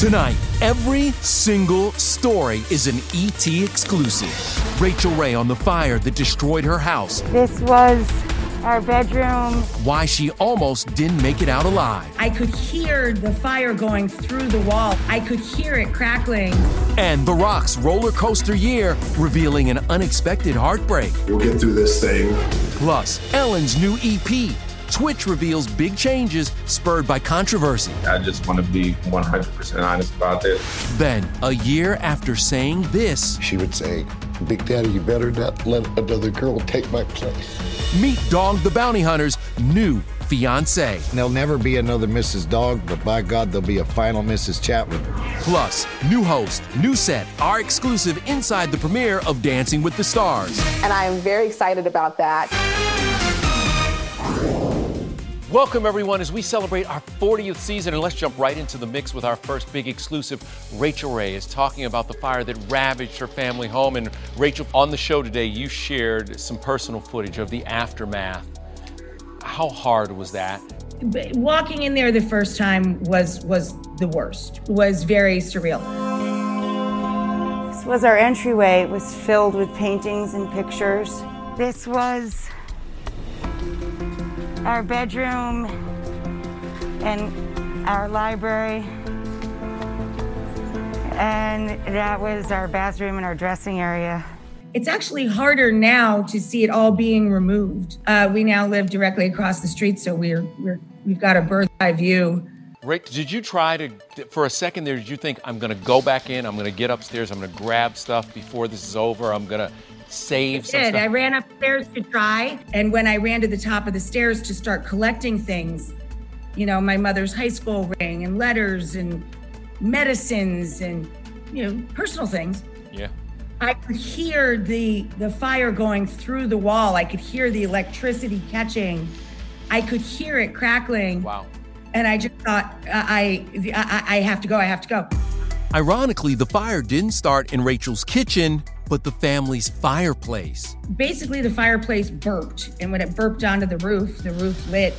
Tonight, every single story is an ET exclusive. Rachael Ray on the fire that destroyed her house. This was our bedroom. Why she almost didn't make it out alive. I could hear the fire going through the wall. I could hear it crackling. And The Rock's roller coaster year revealing an unexpected heartbreak. We'll get through this thing. Plus, Ellen's new EP. Twitch reveals big changes spurred by controversy. I just want to be 100% honest about this. Then, a year after saying this, she would say, Big Daddy, you better not let another girl take my place. Meet Dog the Bounty Hunter's new fiance. There'll never be another Mrs. Dog, but by God, there'll be a final Mrs. Chapman. Plus, new host, new set, our exclusive inside the premiere of Dancing with the Stars. And I am very excited about that. Welcome, everyone, as we celebrate our 40th season. And let's jump right into the mix with our first big exclusive. Rachael Ray is talking about the fire that ravaged her family home. And Rachael, on the show today, you shared some personal footage of the aftermath. How hard was that? Walking in there the first time was was the worst. Was very surreal. This was our entryway. It was filled with paintings and pictures. This was our bedroom and our library. And that was our bathroom and our dressing area. It's actually harder now to see it all being removed. Uh, we now live directly across the street, so we're, we're we've got a bird's eye view. Rick, did you try to, for a second there, did you think, I'm going to go back in, I'm going to get upstairs, I'm going to grab stuff before this is over, I'm going to save I did. I ran upstairs to try, and when I ran to the top of the stairs to start collecting things, you know, my mother's high school ring and letters and medicines and you know, personal things. Yeah. I could hear the the fire going through the wall. I could hear the electricity catching. I could hear it crackling. Wow. And I just thought, I, I, I have to go. I have to go. Ironically, the fire didn't start in Rachael's kitchen, but the family's fireplace. Basically, the fireplace burped, and when it burped onto the roof, the roof lit.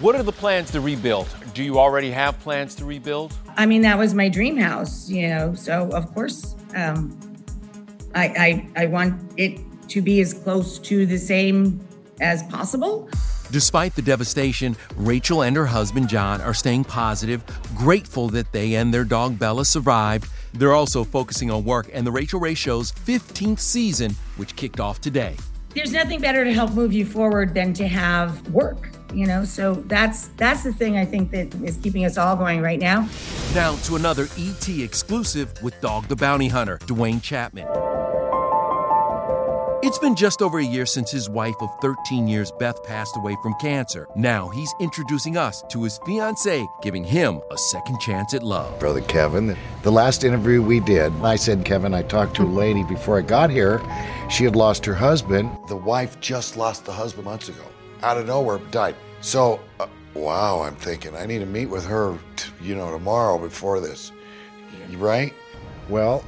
What are the plans to rebuild? Do you already have plans to rebuild? I mean, that was my dream house, you know. So of course, um, I, I, I want it to be as close to the same as possible. Despite the devastation, Rachael and her husband John are staying positive, grateful that they and their dog Bella survived. They're also focusing on work and the Rachael Ray Show's 15th season, which kicked off today. There's nothing better to help move you forward than to have work, you know? So that's that's the thing I think that is keeping us all going right now. Now to another ET exclusive with Dog the Bounty Hunter, Duane Chapman. It's been just over a year since his wife of 13 years, Beth, passed away from cancer. Now he's introducing us to his fiancee, giving him a second chance at love. Brother Kevin, the last interview we did, I said, Kevin, I talked to a lady before I got here. She had lost her husband. The wife just lost the husband months ago. Out of nowhere, died. So, uh, wow, I'm thinking I need to meet with her, t- you know, tomorrow before this. Right? Well,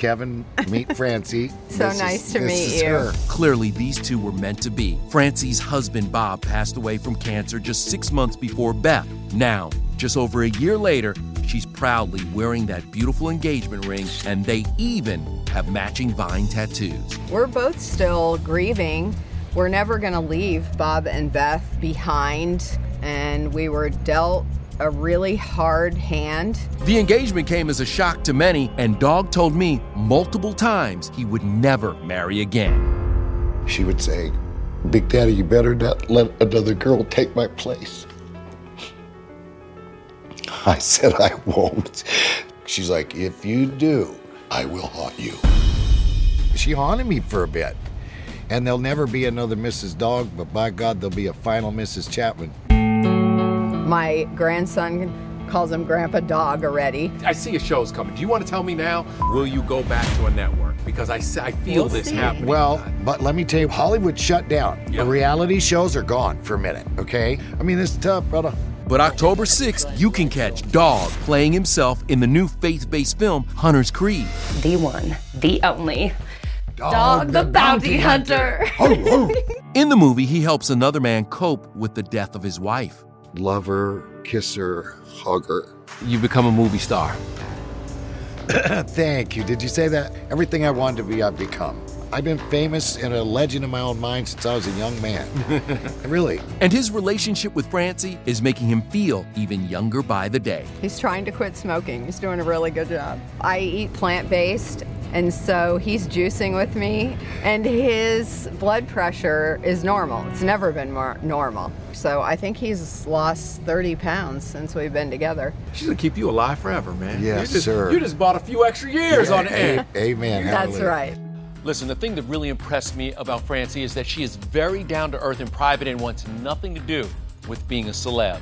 Kevin, meet Francie. so This nice is- to this meet is you. her. Clearly, these two were meant to be. Francie's husband, Bob, passed away from cancer just six months before Beth. Now, just over a year later, she's proudly wearing that beautiful engagement ring, and they even have matching vine tattoos. We're both still grieving. We're never going to leave Bob and Beth behind, and we were dealt a really hard hand. The engagement came as a shock to many, and Dog told me multiple times he would never marry again. She would say, Big Daddy, you better not let another girl take my place. I said, I won't. She's like, If you do, I will haunt you. She haunted me for a bit. And there'll never be another Mrs. Dog, but by God, there'll be a final Mrs. Chapman. My grandson calls him Grandpa Dog already. I see a show's coming. Do you want to tell me now? Will you go back to a network? Because I feel We'll this see. happening. Well, but let me tell you, Hollywood shut down. Yeah. The reality shows are gone for a minute, okay? I mean, it's tough, brother. But October 6th, you can catch Dog playing himself in the new faith based film Hunter's Creed. The one, the only. Dog, the bounty hunter. In the movie, he helps another man cope with the death of his wife. Love kisser, kiss her, hug her. You become a movie star. Thank you. Did you say that? Everything I wanted to be, I've become. I've been famous and a legend in my own mind since I was a young man. really. And his relationship with Francie is making him feel even younger by the day. He's trying to quit smoking. He's doing a really good job. I eat plant based, and so he's juicing with me, and his blood pressure is normal. It's never been more normal. So I think he's lost 30 pounds since we've been together. She's gonna keep you alive forever, man. Yes, you just, sir. You just bought a few extra years on the end. Amen. That's Hallelujah. right. Listen, the thing that really impressed me about Francie is that she is very down to earth and private and wants nothing to do with being a celeb.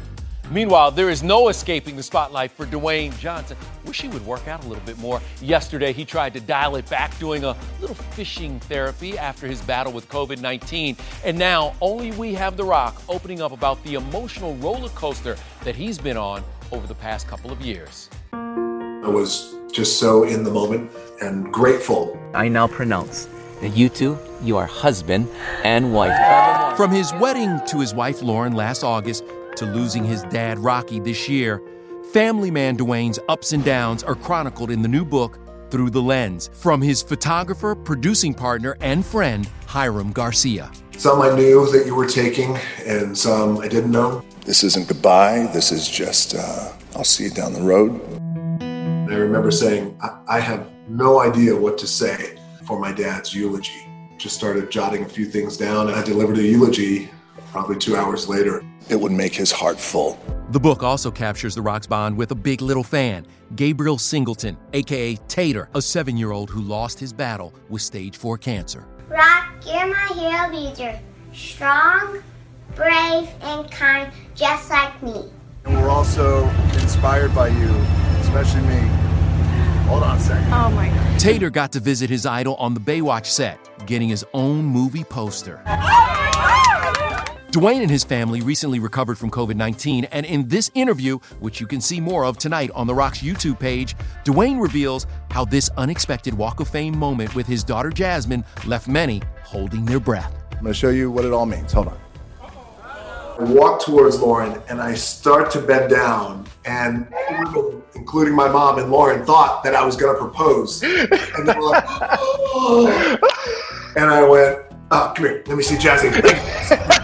Meanwhile, there is no escaping the spotlight for Dwayne Johnson. Wish he would work out a little bit more. Yesterday, he tried to dial it back, doing a little fishing therapy after his battle with COVID 19. And now, only we have The Rock opening up about the emotional roller coaster that he's been on over the past couple of years. I was just so in the moment and grateful. I now pronounce that you two, you are husband and wife. From his wedding to his wife Lauren last August to losing his dad Rocky this year, family man Dwayne's ups and downs are chronicled in the new book, Through the Lens, from his photographer, producing partner, and friend, Hiram Garcia. Some I knew that you were taking, and some I didn't know. This isn't goodbye. This is just, uh, I'll see you down the road. I remember saying, I, I have no idea what to say for my dad's eulogy. Just started jotting a few things down, and I delivered a eulogy probably two hours later. It would make his heart full. The book also captures The Rock's bond with a big little fan, Gabriel Singleton, aka Tater, a seven year old who lost his battle with stage 4 cancer. Rock, you're my hero because you're strong, brave, and kind, just like me. And we're also inspired by you, especially me. Hold on a second. Oh my God. Tater got to visit his idol on the Baywatch set, getting his own movie poster. Oh Dwayne and his family recently recovered from COVID 19, and in this interview, which you can see more of tonight on The Rock's YouTube page, Dwayne reveals how this unexpected Walk of Fame moment with his daughter Jasmine left many holding their breath. I'm going to show you what it all means. Hold on. I walk towards Lauren and I start to bend down, and everyone, including my mom and Lauren, thought that I was going to propose. And they were like, "Oh." And I went, oh, come here, let me see Jazzy.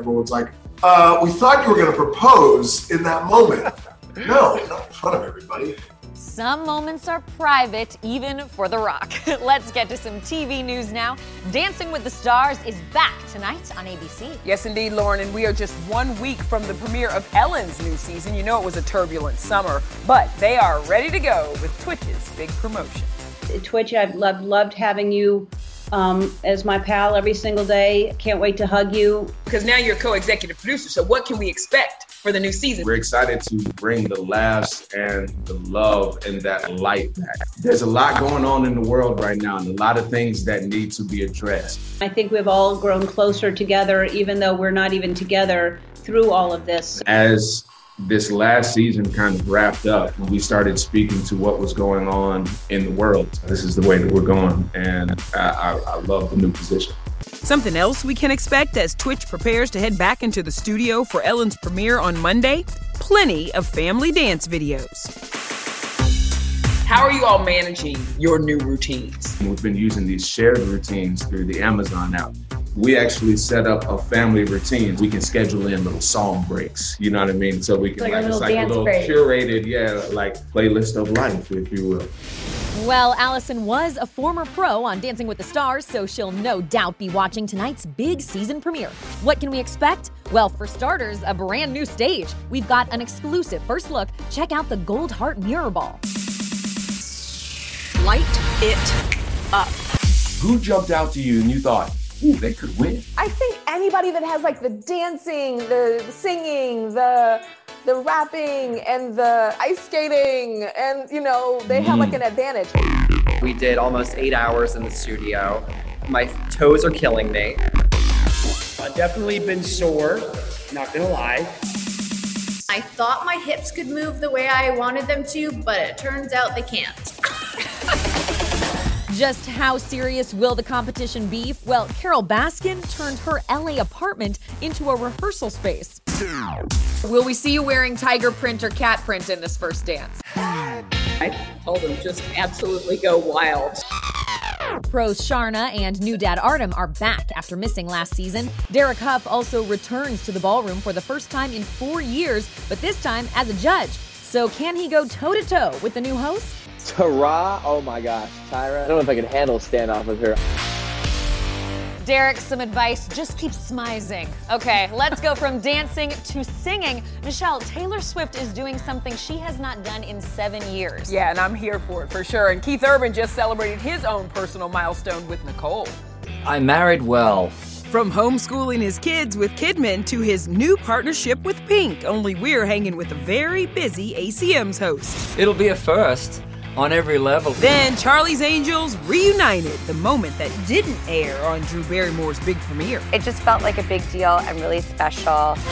Everyone's like, uh, we thought you were going to propose in that moment. No, not in front of everybody. Some moments are private, even for The Rock. Let's get to some TV news now. Dancing with the Stars is back tonight on ABC. Yes, indeed, Lauren, and we are just one week from the premiere of Ellen's new season. You know it was a turbulent summer, but they are ready to go with Twitch's big promotion. Twitch, I've loved, loved having you um, as my pal every single day. Can't wait to hug you. Because now you're co-executive producer, so what can we expect for the new season? We're excited to bring the laughs and the love and that light back. There's a lot going on in the world right now and a lot of things that need to be addressed. I think we've all grown closer together, even though we're not even together through all of this. As this last season kind of wrapped up, we started speaking to what was going on in the world. This is the way that we're going, and I, I, I love the new position. Something else we can expect as Twitch prepares to head back into the studio for Ellen's premiere on Monday? Plenty of family dance videos. How are you all managing your new routines? We've been using these shared routines through the Amazon app. We actually set up a family routine. We can schedule in little song breaks. You know what I mean? So we can Like a like, little it's like a little break. curated, yeah, like playlist of life, if you will. Well, Allison was a former pro on Dancing with the Stars, so she'll no doubt be watching tonight's big season premiere. What can we expect? Well, for starters, a brand new stage. We've got an exclusive first look. Check out the Gold Heart Mirror Ball. Light it up. Who jumped out to you and you thought, ooh, they could win? I think anybody that has like the dancing, the singing, the the rapping, and the ice skating, and you know, they have like an advantage. We did almost eight hours in the studio. My toes are killing me. I've definitely been sore, not gonna lie. I thought my hips could move the way I wanted them to, but it turns out they can't. Just how serious will the competition be? Well, Carole Baskin turned her LA apartment into a rehearsal space. Will we see you wearing tiger print or cat print in this first dance? I told him just absolutely go wild. Pros Sharna and new dad Artem are back after missing last season. Derek Hough also returns to the ballroom for the first time in four years, but this time as a judge. So can he go toe to toe with the new host? Tara, oh my gosh, Tyra. I don't know if I could handle a standoff with her. Derek, some advice. Just keep smizing. Okay, let's go from dancing to singing. Michelle, Taylor Swift is doing something she has not done in seven years. Yeah, and I'm here for it for sure. And Keith Urban just celebrated his own personal milestone with Nicole. I married well. From homeschooling his kids with Kidman to his new partnership with Pink, only we're hanging with a very busy ACM's host. It'll be a first on every level. Then Charlie's Angels reunited, the moment that didn't air on Drew Barrymore's big premiere. It just felt like a big deal and really special.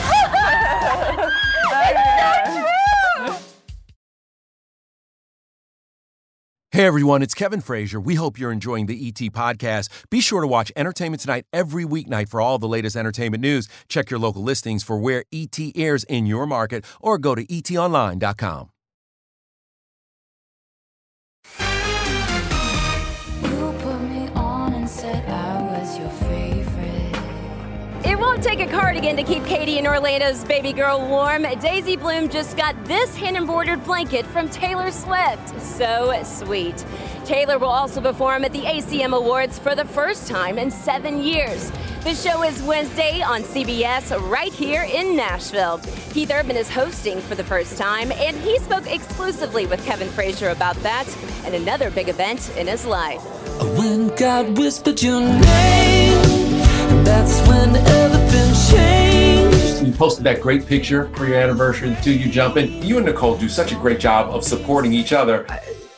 Hey everyone, it's Kevin Frazier. We hope you're enjoying the ET podcast. Be sure to watch Entertainment Tonight every weeknight for all the latest entertainment news. Check your local listings for where ET airs in your market or go to etonline.com. take a cardigan to keep Katy and Orlando's baby girl warm. Daisy Bloom just got this hand embroidered blanket from Taylor Swift. So sweet. Taylor will also perform at the ACM Awards for the first time in seven years. The show is Wednesday on CBS right here in Nashville. Keith Urban is hosting for the first time, and he spoke exclusively with Kevin Frazier about that and another big event in his life. When God whispered your name, that's when changed. You posted that great picture for your anniversary, the two you jumping. You and Nicole do such a great job of supporting each other.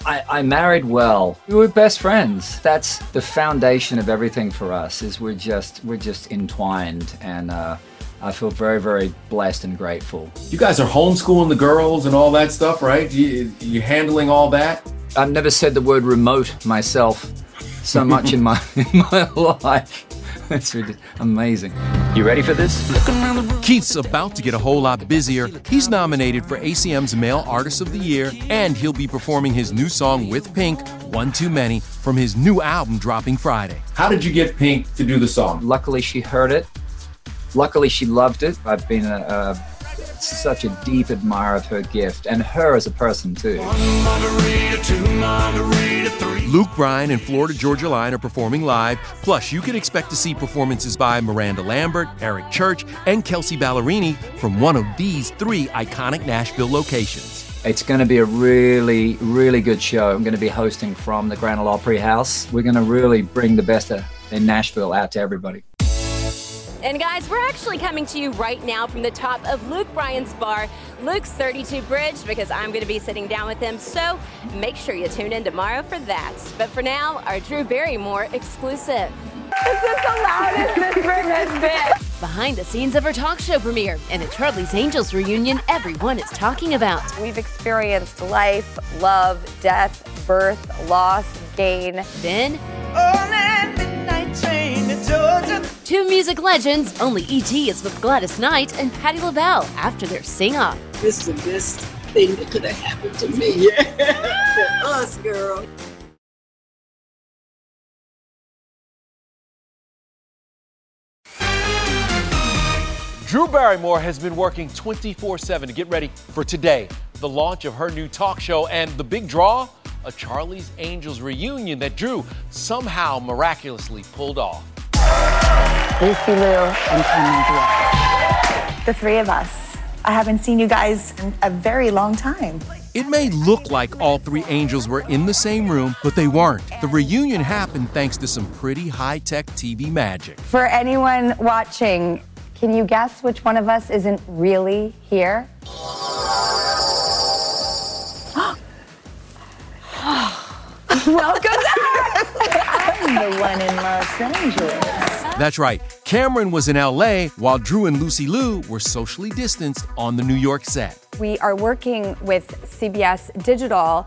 I, I married well. We were best friends. That's the foundation of everything for us. Is we're just we're just entwined, and uh, I feel very very blessed and grateful. You guys are homeschooling the girls and all that stuff, right? You, you handling all that? I've never said the word remote myself so much in my in my life. That's rid- amazing. You ready for this? Keith's about to get a whole lot busier. He's nominated for ACM's Male Artist of the Year, and he'll be performing his new song with Pink, One Too Many, from his new album dropping Friday. How did you get Pink to do the song? Luckily, she heard it. Luckily, she loved it. I've been a, a, such a deep admirer of her gift and her as a person, too. Luke Bryan and Florida Georgia Line are performing live. Plus, you can expect to see performances by Miranda Lambert, Eric Church, and Kelsea Ballerini from one of these three iconic Nashville locations. It's going to be a really, really good show. I'm going to be hosting from the Grand Ole Opry House. We're going to really bring the best in Nashville out to everybody. And guys, we're actually coming to you right now from the top of Luke Bryan's bar, Luke's 32 Bridge, because I'm going to be sitting down with him. So make sure you tune in tomorrow for that. But for now, our Drew Barrymore exclusive. This is the loudest this room has been. Behind the scenes of her talk show premiere and the Charlie's Angels reunion everyone is talking about. We've experienced life, love, death, birth, loss, gain. Then, oh, Two music legends, only E.T. is with Gladys Knight and Patti LaBelle after their sing off. This is the best thing that could have happened to me. Yeah. to us, girl. Drew Barrymore has been working 24 7 to get ready for today, the launch of her new talk show, and the big draw a Charlie's Angels reunion that Drew somehow miraculously pulled off. Lucy Liu and Cameron Diaz. The three of us. I haven't seen you guys in a very long time. It may look like all three angels were in the same room, but they weren't. The reunion happened thanks to some pretty high tech TV magic. For anyone watching, can you guess which one of us isn't really here? Welcome back! I'm the one in Los Angeles. That's right. Cameron was in LA while Drew and Lucy Liu were socially distanced on the New York set. We are working with CBS Digital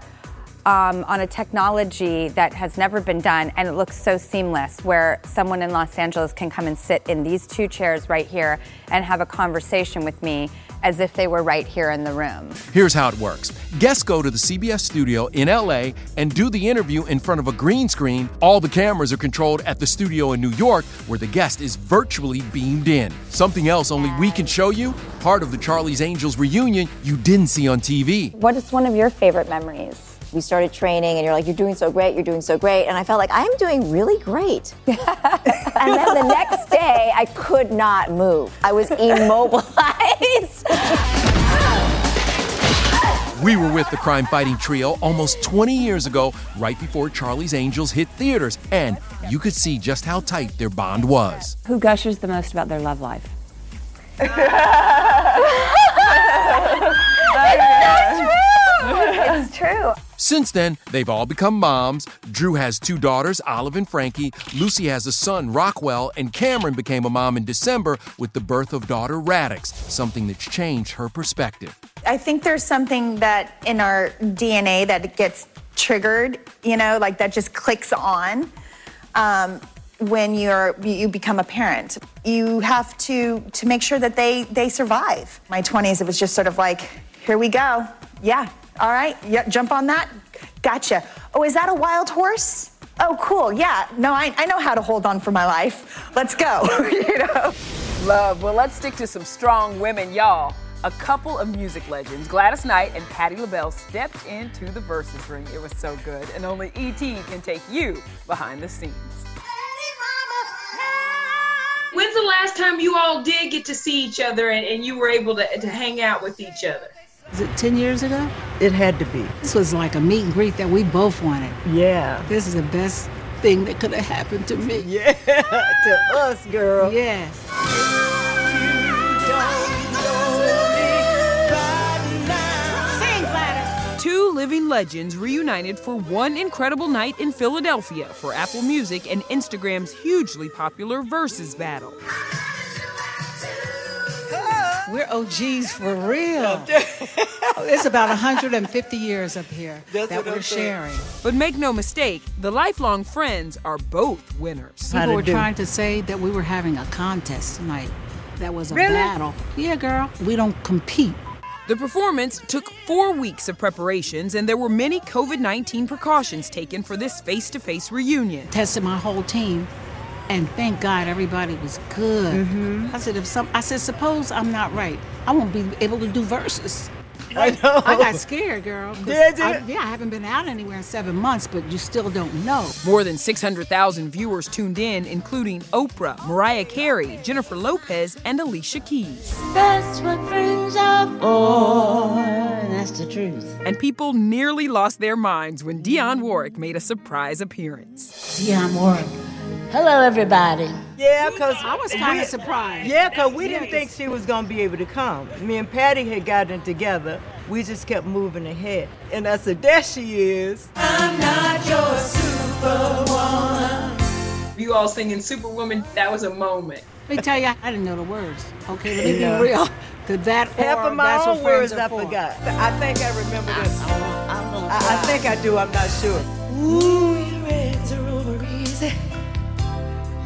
um, on a technology that has never been done, and it looks so seamless where someone in Los Angeles can come and sit in these two chairs right here and have a conversation with me as if they were right here in the room. Here's how it works guests go to the CBS studio in LA and do the interview in front of a green screen. All the cameras are controlled at the studio in New York, where the guest is virtually beamed in. Something else only we can show you part of the Charlie's Angels reunion you didn't see on TV. What is one of your favorite memories? We started training and you're like, you're doing so great, you're doing so great. And I felt like I am doing really great. and then the next day, I could not move. I was immobilized. We were with the crime fighting trio almost 20 years ago, right before Charlie's Angels hit theaters, and you could see just how tight their bond was. Who gushes the most about their love life? it's true. It's true. Since then, they've all become moms. Drew has two daughters, Olive and Frankie. Lucy has a son, Rockwell, and Cameron became a mom in December with the birth of daughter Raddix, something that's changed her perspective. I think there's something that in our DNA that gets triggered, you know, like that just clicks on. Um, when you're you become a parent you have to to make sure that they they survive my 20s it was just sort of like here we go yeah. All right. Yeah jump on that. Gotcha. Oh is that a wild horse? Oh cool. Yeah. No i, I know how to hold on for my life. Let's go. You know? Love. Well let's stick to some strong women y'all. A couple of music legends, Gladys Knight and Patti LaBelle, stepped into the Verzuz ring. It was so good, and only E.T. can take you behind the scenes. When's the last time you all did get to see each other and, and you were able to, to hang out with each other? Was it 10 years ago? It had to be. This was like a meet and greet that we both wanted. Yeah. This is the best thing that could have happened to me. Yeah, to us, girl. Yes. Two living legends reunited for one incredible night in Philadelphia for Apple Music and Instagram's hugely popular Verzuz battle. We're OGs for real. Oh, it's about 150 years up here That's that we're I'm saying. sharing. But make no mistake, the lifelong friends are both winners. People were trying to say that we were having a contest tonight. That was a Really? battle. Yeah, girl. We don't compete. The performance took four weeks of preparations, and there were many COVID 19 precautions taken for this face to face reunion. Tested my whole team, and thank God everybody was good. Mm-hmm. I said, if some, I said, suppose I'm not right, I won't be able to do Verzuz. I know. I got scared, girl. Did you? I, yeah, I haven't been out anywhere in seven months, but you still don't know. More than 600,000 viewers tuned in, including Oprah, Mariah Carey, Jennifer Lopez, and Alicia Keys. That's what friends are for. That's the truth. And people nearly lost their minds when Dionne Warwick made a surprise appearance. Dionne Warwick. Hello, everybody. Yeah, because I was kinda surprised. Yeah, because we didn't think she was going to be able to come. Me and Patti had gotten together. We just kept moving ahead. And I said, there she is. I'm not your superwoman. You all singing Superwoman, that was a moment. Let me tell you, I didn't know the words. Okay, let me Yeah. be real. Cause that Half or of my that's own words I for. forgot. I think I remember this. I, I think I do, I'm not sure. Ooh,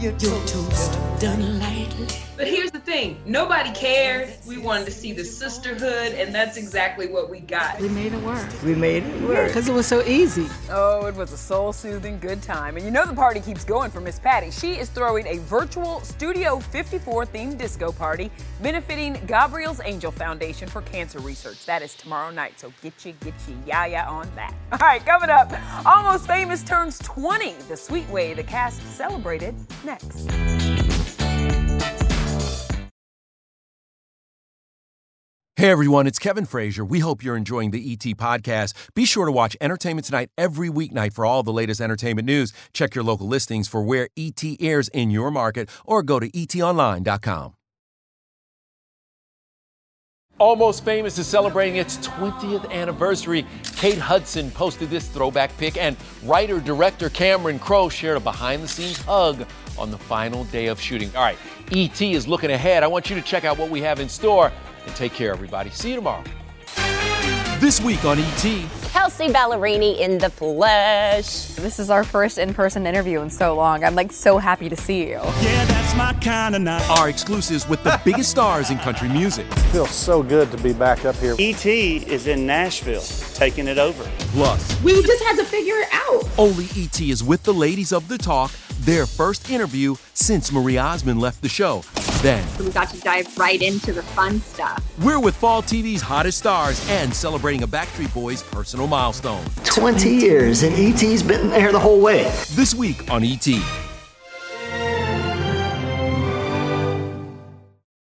Your toast done lightly. But here's thing nobody cared. We wanted to see the sisterhood, and that's exactly what we got. We made it work. We made it work. Because it was so easy. Oh, it was a soul soothing good time. And you know the party keeps going for Miss Patti. She is throwing a virtual Studio 54 themed disco party benefiting Gabrielle's Angel Foundation for Cancer Research. That is tomorrow night, so get you, get you, yeah, yeah on that. All right, coming up, Almost Famous turns 20, the sweet way the cast celebrated next. Hey everyone, it's Kevin Frazier. We hope you're enjoying the ET podcast. Be sure to watch Entertainment Tonight every weeknight for all the latest entertainment news. Check your local listings for where ET airs in your market or go to etonline.com. Almost Famous is celebrating its 20th anniversary. Kate Hudson posted this throwback pic, and writer director Cameron Crowe shared a behind the scenes hug on the final day of shooting. All right, ET is looking ahead. I want you to check out what we have in store and take care, everybody. See you tomorrow. This week on ET, Kelsea Ballerini in the flesh. This is our first in person interview in so long. I'm like so happy to see you. Yeah, that's my kind of night. our exclusives with the biggest stars in country music. feels so good to be back up here. ET is in Nashville, taking it over. Plus, We just had to figure it out. only ET is with the ladies of the talk, their first interview since Marie Osmond left the show. Then, We got to dive right into the fun stuff. we're with Fall TV's hottest stars and celebrating a Backstreet Boys personal milestone. 20 years, and ET's been there the whole way. This week on ET.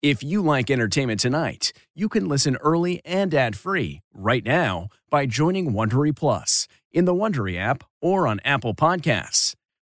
If you like entertainment tonight, you can listen early and ad-free right now by joining Wondery Plus in the Wondery app or on Apple Podcasts.